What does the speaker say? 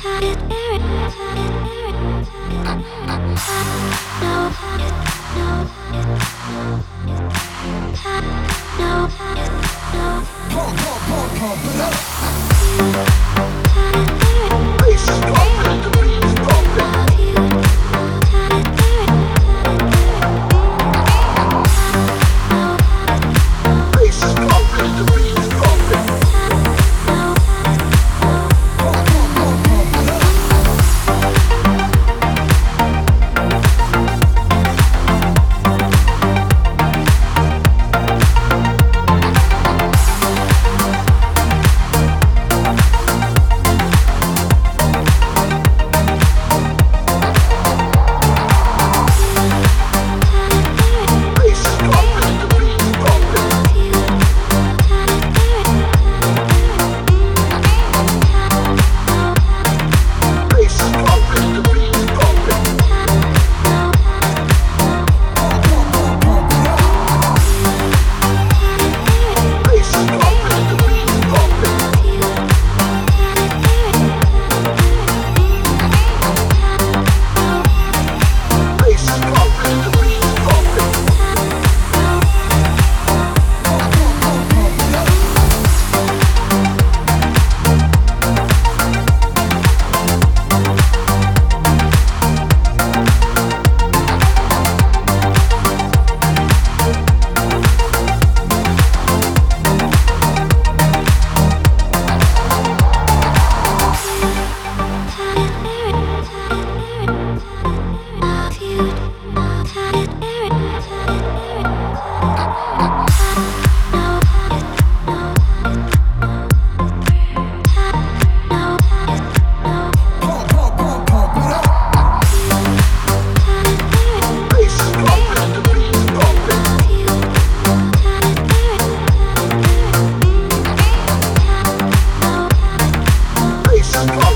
Pump, pump, pump, pump it up. Oh.